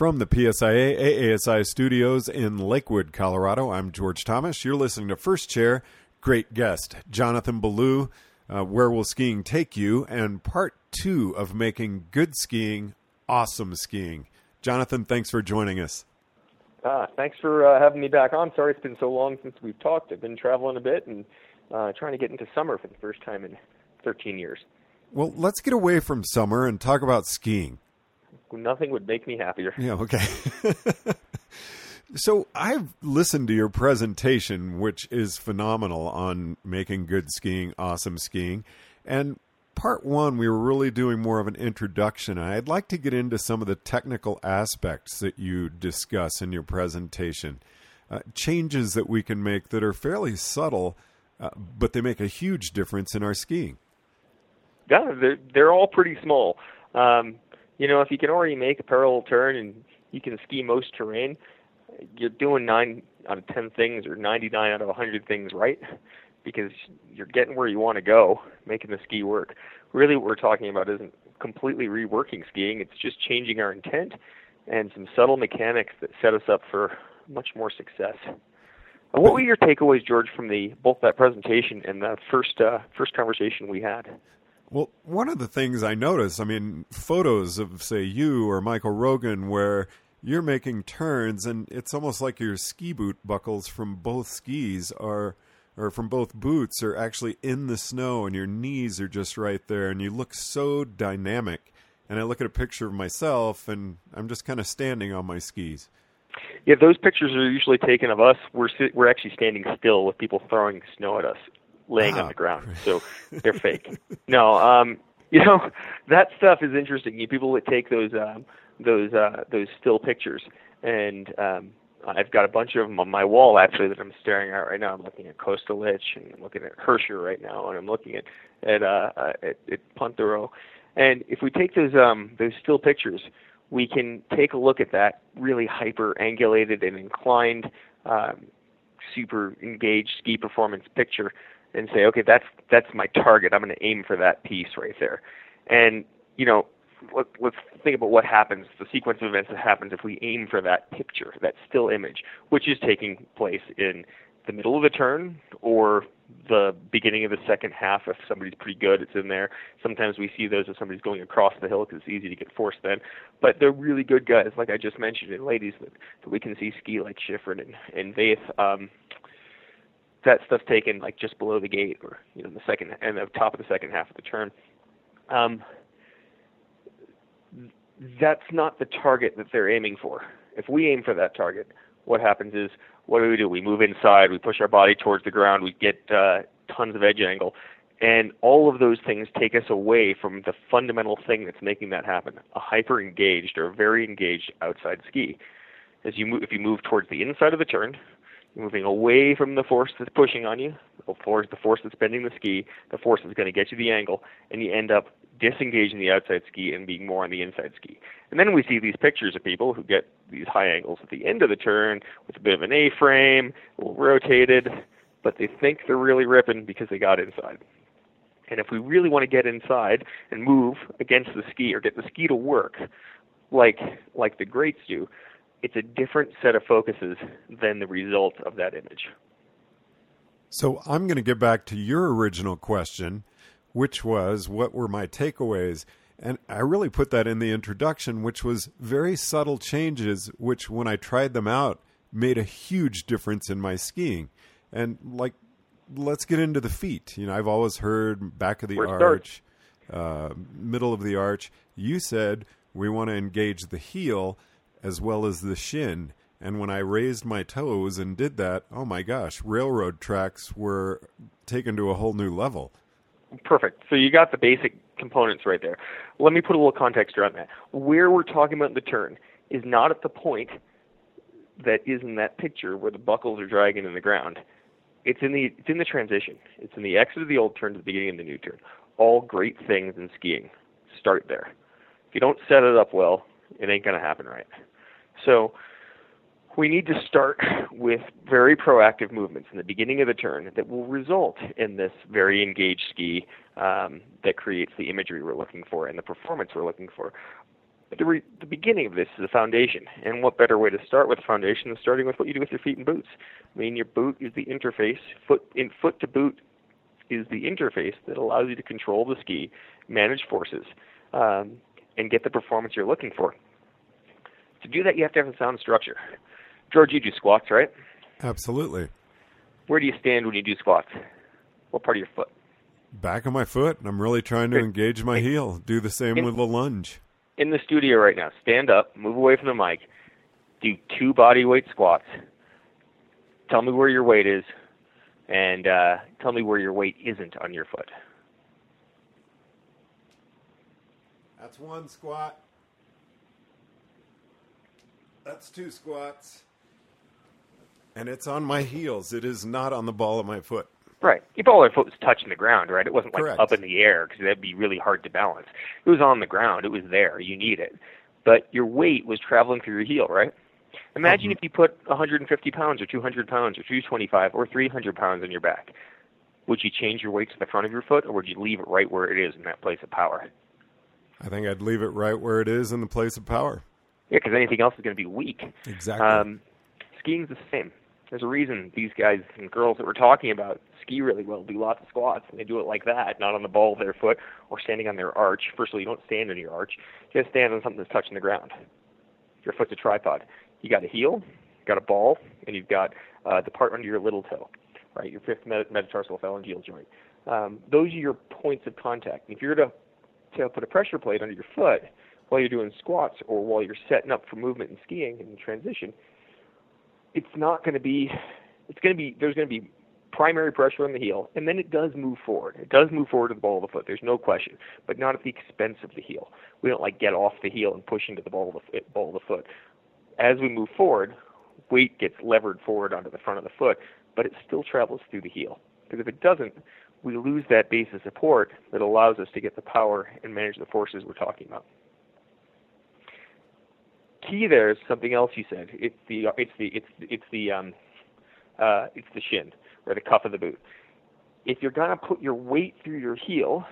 From the PSIA AASI studios in Lakewood, Colorado, I'm George Thomas. You're listening to First Chair. Great guest, Jonathan Ballou. Uh, Where Will Skiing Take You? And part two of making good skiing awesome skiing. Jonathan, thanks for joining us. Ah, thanks for uh, having me back on. Sorry it's been so long since we've talked. I've been traveling a bit and uh, trying to get into summer for the first time in 13 years. Well, let's get away from summer and talk about skiing. Nothing would make me happier. Yeah, okay. so I've listened to your presentation, which is phenomenal on making good skiing, awesome skiing. And part one, we were really doing more of an introduction. I'd like to get into some of the technical aspects that you discuss in your presentation. Uh, changes that we can make that are fairly subtle, uh, but they make a huge difference in our skiing. Yeah, they're, they're all pretty small. Um, you know, if you can already make a parallel turn and you can ski most terrain, you're doing nine out of ten things or 99 out of 100 things right because you're getting where you want to go, making the ski work. Really, what we're talking about isn't completely reworking skiing, it's just changing our intent and some subtle mechanics that set us up for much more success. What were your takeaways, George, from the both that presentation and the first uh, first conversation we had? Well, one of the things I notice, I mean, photos of, say, you or Michael Rogan, where you're making turns, and it's almost like your ski boot buckles from both skis are, or from both boots, are actually in the snow, and your knees are just right there, and you look so dynamic. And I look at a picture of myself, and I'm just kind of standing on my skis. Yeah, those pictures are usually taken of us. We're we're actually standing still with people throwing snow at us laying ah, on the ground. So they're fake. No, um, you know that stuff is interesting. You people that take those um, those uh, those still pictures, and um, I've got a bunch of them on my wall actually that I'm staring at right now. I'm looking at Kostelic and I'm looking at Hirscher right now, and I'm looking at at uh, at, at Pinturault. And if we take those um, those still pictures, we can take a look at that really hyper angulated and inclined, um, super engaged ski performance picture and say, okay, that's that's my target. I'm going to aim for that piece right there. And you know, let, let's think about what happens, the sequence of events that happens if we aim for that picture, that still image, which is taking place in the middle of the turn or the beginning of the second half if somebody's pretty good it's in there sometimes we see those if somebody's going across the hill because it's easy to get forced then but they're really good guys like i just mentioned and ladies that, that we can see ski like Shiffrin and and Veith um that stuff taken like just below the gate or you know the second and the top of the second half of the turn. Um, that's not the target that they're aiming for. If we aim for that target, what happens is what do we do? We move inside, we push our body towards the ground, we get uh, tons of edge angle, and all of those things take us away from the fundamental thing that's making that happen: a hyper engaged or a very engaged outside ski. As you move, if you move towards the inside of the turn, moving away from the force that's pushing on you, the force, the force that's bending the ski. The force is going to get you the angle, and you end up disengaging the outside ski and being more on the inside ski. And then we see these pictures of people who get these high angles at the end of the turn with a bit of an A-frame, rotated, but they think they're really ripping because they got inside. And if we really want to get inside and move against the ski or get the ski to work like like the greats do, it's a different set of focuses than the result of that image. So I'm going to get back to your original question, which was what were my takeaways? And I really put that in the introduction, which was very subtle changes, which when I tried them out made a huge difference in my skiing. And like, let's get into the feet. You know, I've always heard back of the arch, uh, middle of the arch. You said we want to engage the heel as well as the shin. And when I raised my toes and did that, oh my gosh, railroad tracks were taken to a whole new level. Perfect. So you got the basic components right there. Let me put a little context around that. Where we're talking about the turn is not at the point that is in that picture where the buckles are dragging in the ground. It's in the it's in the transition. It's in the exit of the old turn to the beginning of the new turn. All great things in skiing start there. If you don't set it up well, it ain't to happen right. So we need to start with very proactive movements in the beginning of the turn that will result in this very engaged ski um, that creates the imagery we're looking for and the performance we're looking for. The, re- the beginning of this is the foundation. And what better way to start with foundation than starting with what you do with your feet and boots? I mean, your boot is the interface. Foot in foot to boot is the interface that allows you to control the ski, manage forces, um, and get the performance you're looking for. To do that, you have to have a sound structure. George, you do squats, right? Absolutely. Where do you stand when you do squats? What part of your foot? Back of my foot. And I'm really trying to engage my heel. Do the same in, with the lunge. In the studio right now, stand up, move away from the mic, do two body weight squats. Tell me where your weight is, and uh, tell me where your weight isn't on your foot. That's one squat. That's two squats. And it's on my heels. It is not on the ball of my foot. Right. If all our foot was touching the ground, right? It wasn't like Correct. up in the air because that'd be really hard to balance. It was on the ground. It was there. You need it. But your weight was traveling through your heel, right? Imagine Mhm. if you put 150 pounds or 200 pounds or 225 or 300 pounds on your back. Would you change your weight to the front of your foot or would you leave it right where it is in that place of power? I think I'd leave it right where it is in the place of power. Yeah, because anything else is going to be weak. Exactly. Um, skiing's the same. There's a reason these guys and girls that we're talking about ski really well, do lots of squats, and they do it like that, not on the ball of their foot or standing on their arch. First of all, you don't stand on your arch. You just stand on something that's touching the ground. Your foot's a tripod. You got a heel, you got a ball, and you've got uh, the part under your little toe, right? Your fifth met- metatarsal phalangeal joint. Um, those are your points of contact. If you're to to put a pressure plate under your foot while you're doing squats or while you're setting up for movement in skiing and transition, it's not going to be. It's going to be. There's going to be primary pressure on the heel, and then it does move forward. It does move forward to the ball of the foot. There's no question, but not at the expense of the heel. We don't like get off the heel and push into the ball of the foot, ball of the foot. As we move forward, weight gets levered forward onto the front of the foot, but it still travels through the heel. Because if it doesn't, we lose that base of support that allows us to get the power and manage the forces we're talking about. Key there is something else you said. It's the it's the it's it's the um uh it's the shin or the cuff of the boot. If you're gonna put your weight through your heel,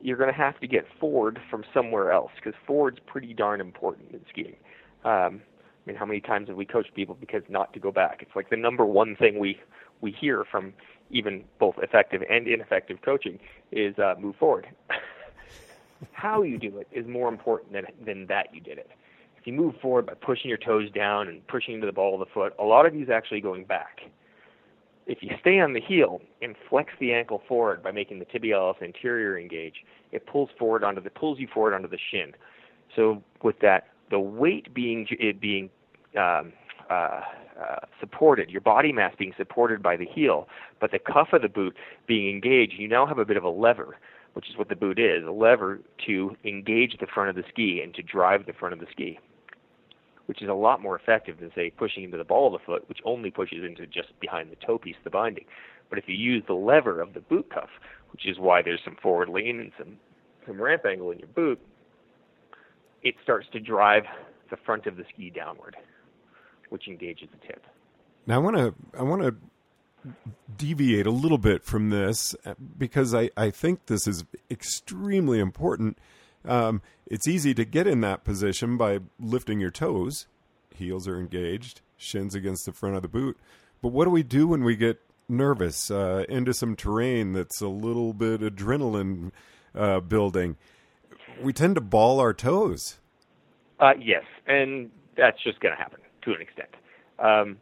you're gonna have to get forward from somewhere else because forward's pretty darn important in skiing. Um, I mean, how many times have we coached people because not to go back? It's like the number one thing we we hear from even both effective and ineffective coaching is uh, move forward. How you do it is more important than than that you did it. If you move forward by pushing your toes down and pushing into the ball of the foot, a lot of you is actually going back. If you stay on the heel and flex the ankle forward by making the tibialis anterior engage, it pulls forward onto the pulls you forward onto the shin. So with that, the weight being it being um, uh, uh, supported, your body mass being supported by the heel, but the cuff of the boot being engaged, you now have a bit of a lever, which is what the boot is, a lever to engage the front of the ski and to drive the front of the ski, which is a lot more effective than, say, pushing into the ball of the foot, which only pushes into just behind the toe piece, the binding. But if you use the lever of the boot cuff, which is why there's some forward lean and some, some ramp angle in your boot, it starts to drive the front of the ski downward which engages the tip. Now I want to I want to deviate a little bit from this uh, because I, I think this is extremely important. Um, it's easy to get in that position by lifting your toes, heels are engaged, shins against the front of the boot. But what do we do when we get nervous uh, into some terrain that's a little bit adrenaline uh, building? We tend to ball our toes. Uh, yes, and that's just going to happen to an extent. Um,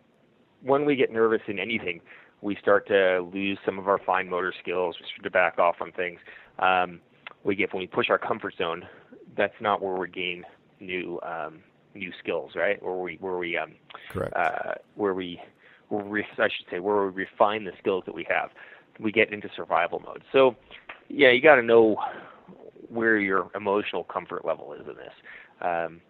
when we get nervous in anything, we start to lose some of our fine motor skills. We start to back off from things. Um, we get when we push our comfort zone. That's not where we gain new um, new skills, right? Where we where we um, Correct. uh, where we where we I should say where we refine the skills that we have. We get into survival mode. So yeah, you got to know where your emotional comfort level is in this. Um,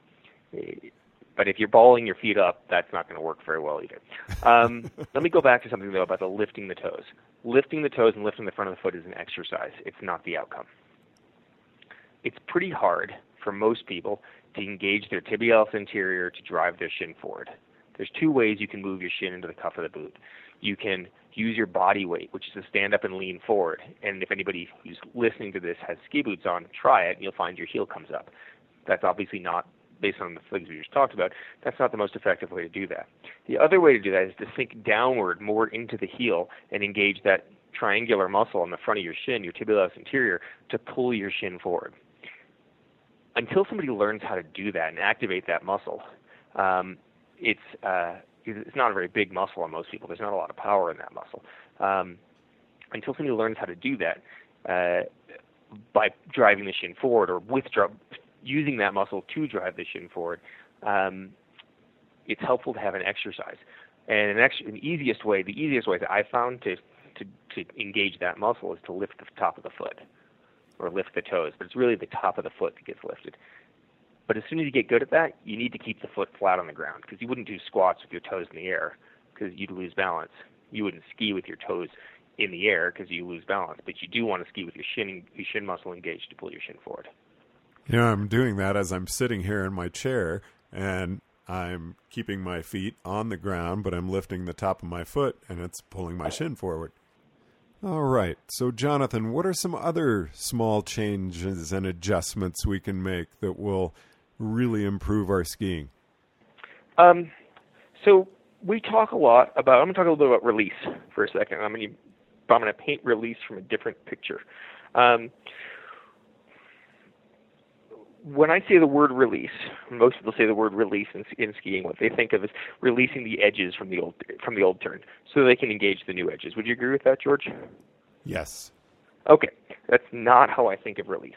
but if you're balling your feet up, that's not going to work very well either. Um, let me go back to something though about the lifting the toes. Lifting the toes and lifting the front of the foot is an exercise. It's not the outcome. It's pretty hard for most people to engage their tibialis anterior to drive their shin forward. There's two ways you can move your shin into the cuff of the boot. You can use your body weight, which is to stand up and lean forward. And if anybody who's listening to this has ski boots on, try it. And you'll find your heel comes up. That's obviously not based on the things we just talked about. That's not the most effective way to do that. The other way to do that is to sink downward more into the heel and engage that triangular muscle on the front of your shin, your tibialis anterior, to pull your shin forward. Until somebody learns how to do that and activate that muscle, um, it's uh, it's not a very big muscle on most people. There's not a lot of power in that muscle. Um, until somebody learns how to do that uh, by driving the shin forward or with using that muscle to drive the shin forward, um, it's helpful to have an exercise. And an, ex- an easiest way, the easiest way that I found to, to to engage that muscle is to lift the top of the foot or lift the toes. But it's really the top of the foot that gets lifted. But as soon as you get good at that, you need to keep the foot flat on the ground because you wouldn't do squats with your toes in the air because you'd lose balance. You wouldn't ski with your toes in the air because you lose balance. But you do want to ski with your shin your shin muscle engaged to pull your shin forward. You know, I'm doing that as I'm sitting here in my chair and I'm keeping my feet on the ground, but I'm lifting the top of my foot and it's pulling my shin forward. All right. So, Jonathan, what are some other small changes and adjustments we can make that will really improve our skiing? Um, so we talk a lot about. I'm going to talk a little bit about release for a second. I'm going to I'm going to paint release from a different picture. Um, when I say the word release, most people say the word release in, in skiing. What they think of is releasing the edges from the old from the old turn, so they can engage the new edges. Would you agree with that, George? Yes. Okay, that's not how I think of release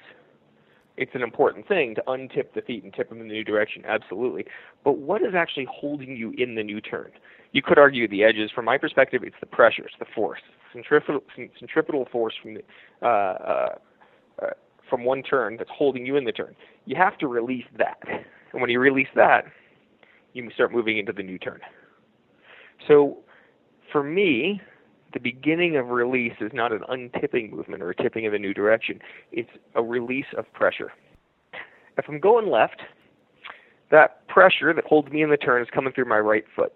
it's an important thing to untip the feet and tip them in the new direction, absolutely. But what is actually holding you in the new turn? You could argue the edges. From my perspective, it's the pressure, it's the force, centrifugal, centripetal force from the, uh, uh, uh, from one turn that's holding you in the turn. You have to release that, and when you release that, you start moving into the new turn. So, for me, the beginning of release is not an untipping movement or a tipping in a new direction. It's a release of pressure. If I'm going left, that pressure that holds me in the turn is coming through my right foot.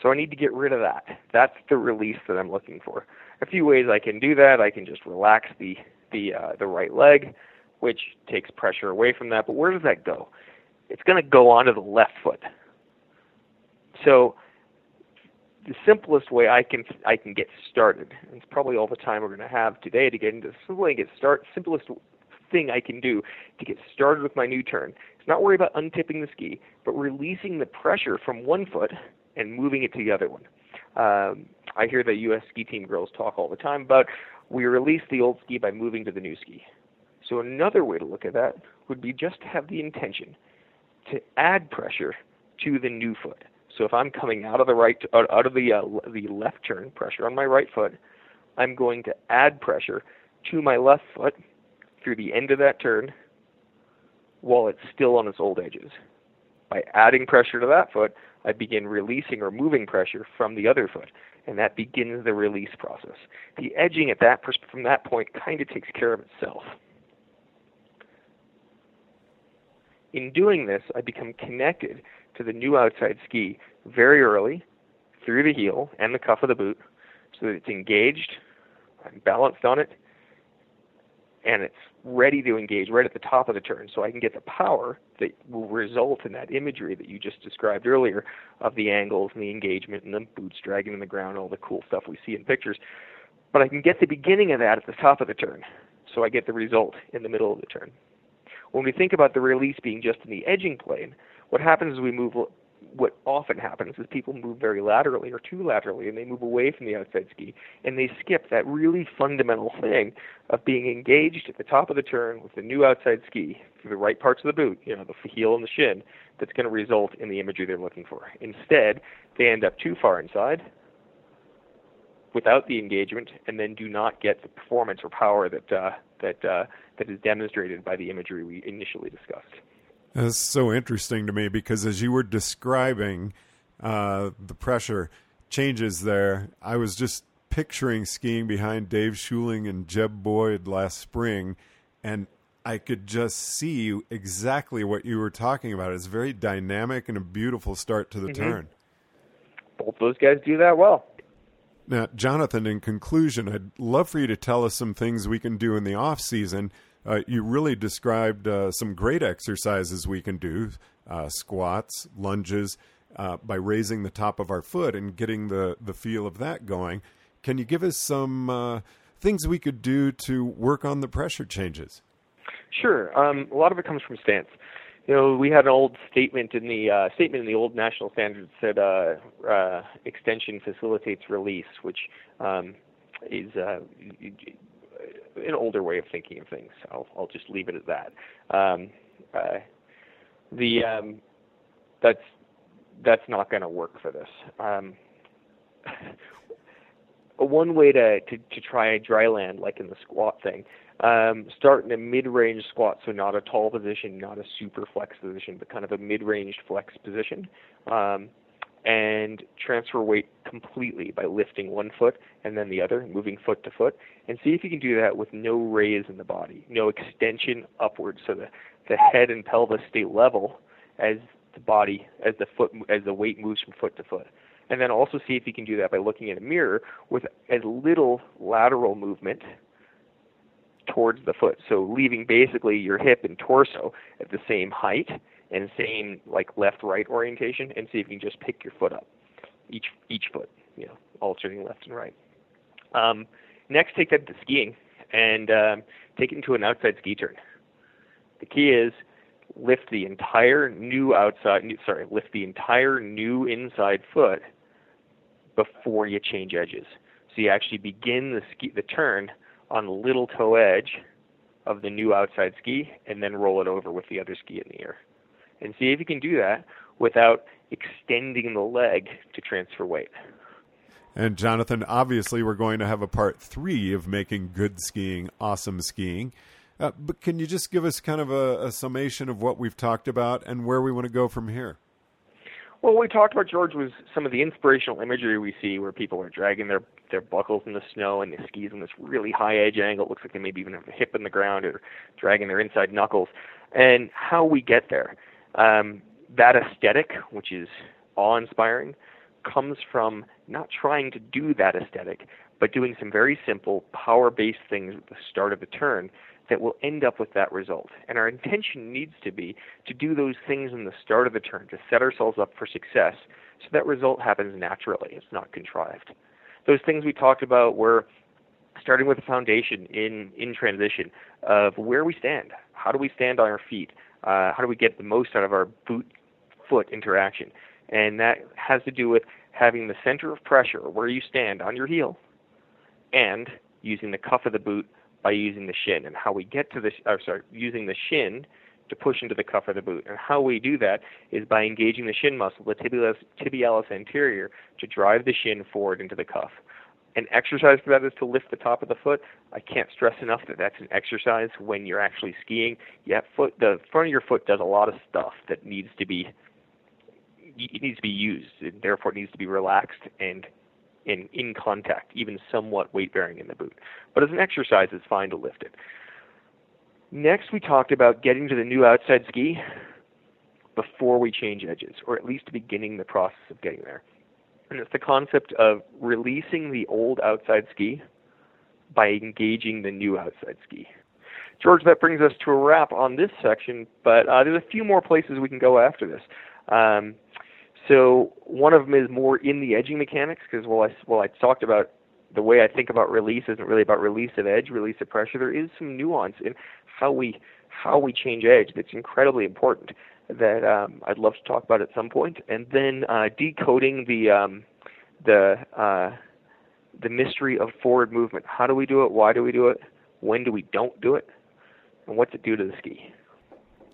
So I need to get rid of that. That's the release that I'm looking for. A few ways I can do that. I can just relax the the uh, the right leg, which takes pressure away from that. But where does that go? It's going to go onto the left foot. So the simplest way I can I can get started. It's probably all the time we're going to have today to get into simply get start. Simplest thing I can do to get started with my new turn. It's not worry about untipping the ski, but releasing the pressure from one foot and moving it to the other one. Um, I hear the U.S. ski team girls talk all the time about we release the old ski by moving to the new ski. So another way to look at that would be just to have the intention to add pressure to the new foot. So if I'm coming out of the right, out of the uh, the left turn, pressure on my right foot, I'm going to add pressure to my left foot through the end of that turn while it's still on its old edges. By adding pressure to that foot, I begin releasing or moving pressure from the other foot, and that begins the release process. The edging at that from that point kind of takes care of itself. In doing this, I become connected to the new outside ski very early through the heel and the cuff of the boot so that it's engaged, I'm balanced on it, and it's ready to engage right at the top of the turn so I can get the power that will result in that imagery that you just described earlier of the angles and the engagement and the boots dragging in the ground, all the cool stuff we see in pictures. But I can get the beginning of that at the top of the turn so I get the result in the middle of the turn. When we think about the release being just in the edging plane, what happens is we move what often happens is people move very laterally or too laterally and they move away from the outside ski and they skip that really fundamental thing of being engaged at the top of the turn with the new outside ski through the right parts of the boot, you know, the heel and the shin, that's going to result in the imagery they're looking for. Instead, they end up too far inside without the engagement and then do not get the performance or power that uh, that uh, that is demonstrated by the imagery we initially discussed. That's so interesting to me because as you were describing uh, the pressure changes there, I was just picturing skiing behind Dave Schuling and Jeb Boyd last spring, and I could just see exactly what you were talking about. It's very dynamic and a beautiful start to the mm-hmm. turn. Both those guys do that well. Now, Jonathan, in conclusion, I'd love for you to tell us some things we can do in the off season Uh, you really described uh, some great exercises we can do uh, squats, lunges, uh, by raising the top of our foot and getting the, the feel of that going. Can you give us some uh, things we could do to work on the pressure changes? Sure. Um, a lot of it comes from stance. You know, we had an old statement in the uh, statement in the old national standards said extension facilitates release, which um, is an older way of thinking of things. I'll, I'll just leave it at that. Um, uh, the um, that's that's not going to work for this. Um, one way to, to, to try dry land, like in the squat thing, um, start in a mid-range squat, so not a tall position, not a super flex position, but kind of a mid-ranged flex position, um, and transfer weight completely by lifting one foot and then the other, moving foot to foot, and see if you can do that with no raise in the body, no extension upwards, so the the head and pelvis stay level as the body as the foot as the weight moves from foot to foot. And then also see if you can do that by looking in a mirror with as little lateral movement towards the foot. So leaving basically your hip and torso at the same height and same like left right orientation and see if you can just pick your foot up. Each each foot, you know, alternating left and right. Um, next take that to skiing and um, take it into an outside ski turn. The key is lift the entire new outside sorry lift the entire new inside foot before you change edges so you actually begin the ski the turn on the little toe edge of the new outside ski and then roll it over with the other ski in the air and see if you can do that without extending the leg to transfer weight and Jonathan, obviously, we're going to have a part three of making good skiing awesome skiing. Uh, but can you just give us kind of a, a, summation of what we've talked about and where we want to go from here? Well, what we talked about, George, was some of the inspirational imagery we see where people are dragging their, their buckles in the snow and the skis on this really high edge angle. It looks like they maybe even have a hip in the ground or dragging their inside knuckles. And how we get there. Um, that aesthetic, which is awe inspiring, comes from not trying to do that aesthetic, but doing some very simple power based things at the start of the turn that will end up with that result. And our intention needs to be to do those things in the start of the turn to set ourselves up for success so that result happens naturally. It's not contrived. Those things we talked about were starting with a foundation in, in transition of where we stand. How do we stand on our feet? Uh, how do we get the most out of our boot foot interaction? And that has to do with having the center of pressure where you stand on your heel and using the cuff of the boot by using the shin, and how we get to the or sorry, using the shin to push into the cuff of the boot. And how we do that is by engaging the shin muscle, the tibialis, tibialis anterior, to drive the shin forward into the cuff. An exercise for that is to lift the top of the foot. I can't stress enough that that's an exercise when you're actually skiing. Yeah, foot the front of your foot does a lot of stuff that needs to be it needs to be used, and therefore it needs to be relaxed and in, in contact, even somewhat weight bearing in the boot. But as an exercise, it's fine to lift it. Next, we talked about getting to the new outside ski before we change edges, or at least beginning the process of getting there. And it's the concept of releasing the old outside ski by engaging the new outside ski. George, that brings us to a wrap on this section, but uh, there's a few more places we can go after this. Um, so one of them is more in the edging mechanics because while I while I talked about the way I think about release isn't really about release of edge, release of pressure. There is some nuance in how we how we change edge that's incredibly important that um, I'd love to talk about at some point. And then uh, decoding the um, the uh, the mystery of forward movement. How do we do it? Why do we do it? When do we don't do it? And what's it do to the ski?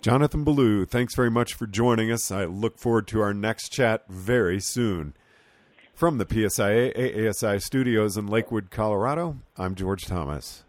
Jonathan Ballou, thanks very much for joining us. I look forward to our next chat very soon. From the PSIA AASI studios in Lakewood, Colorado, I'm George Thomas.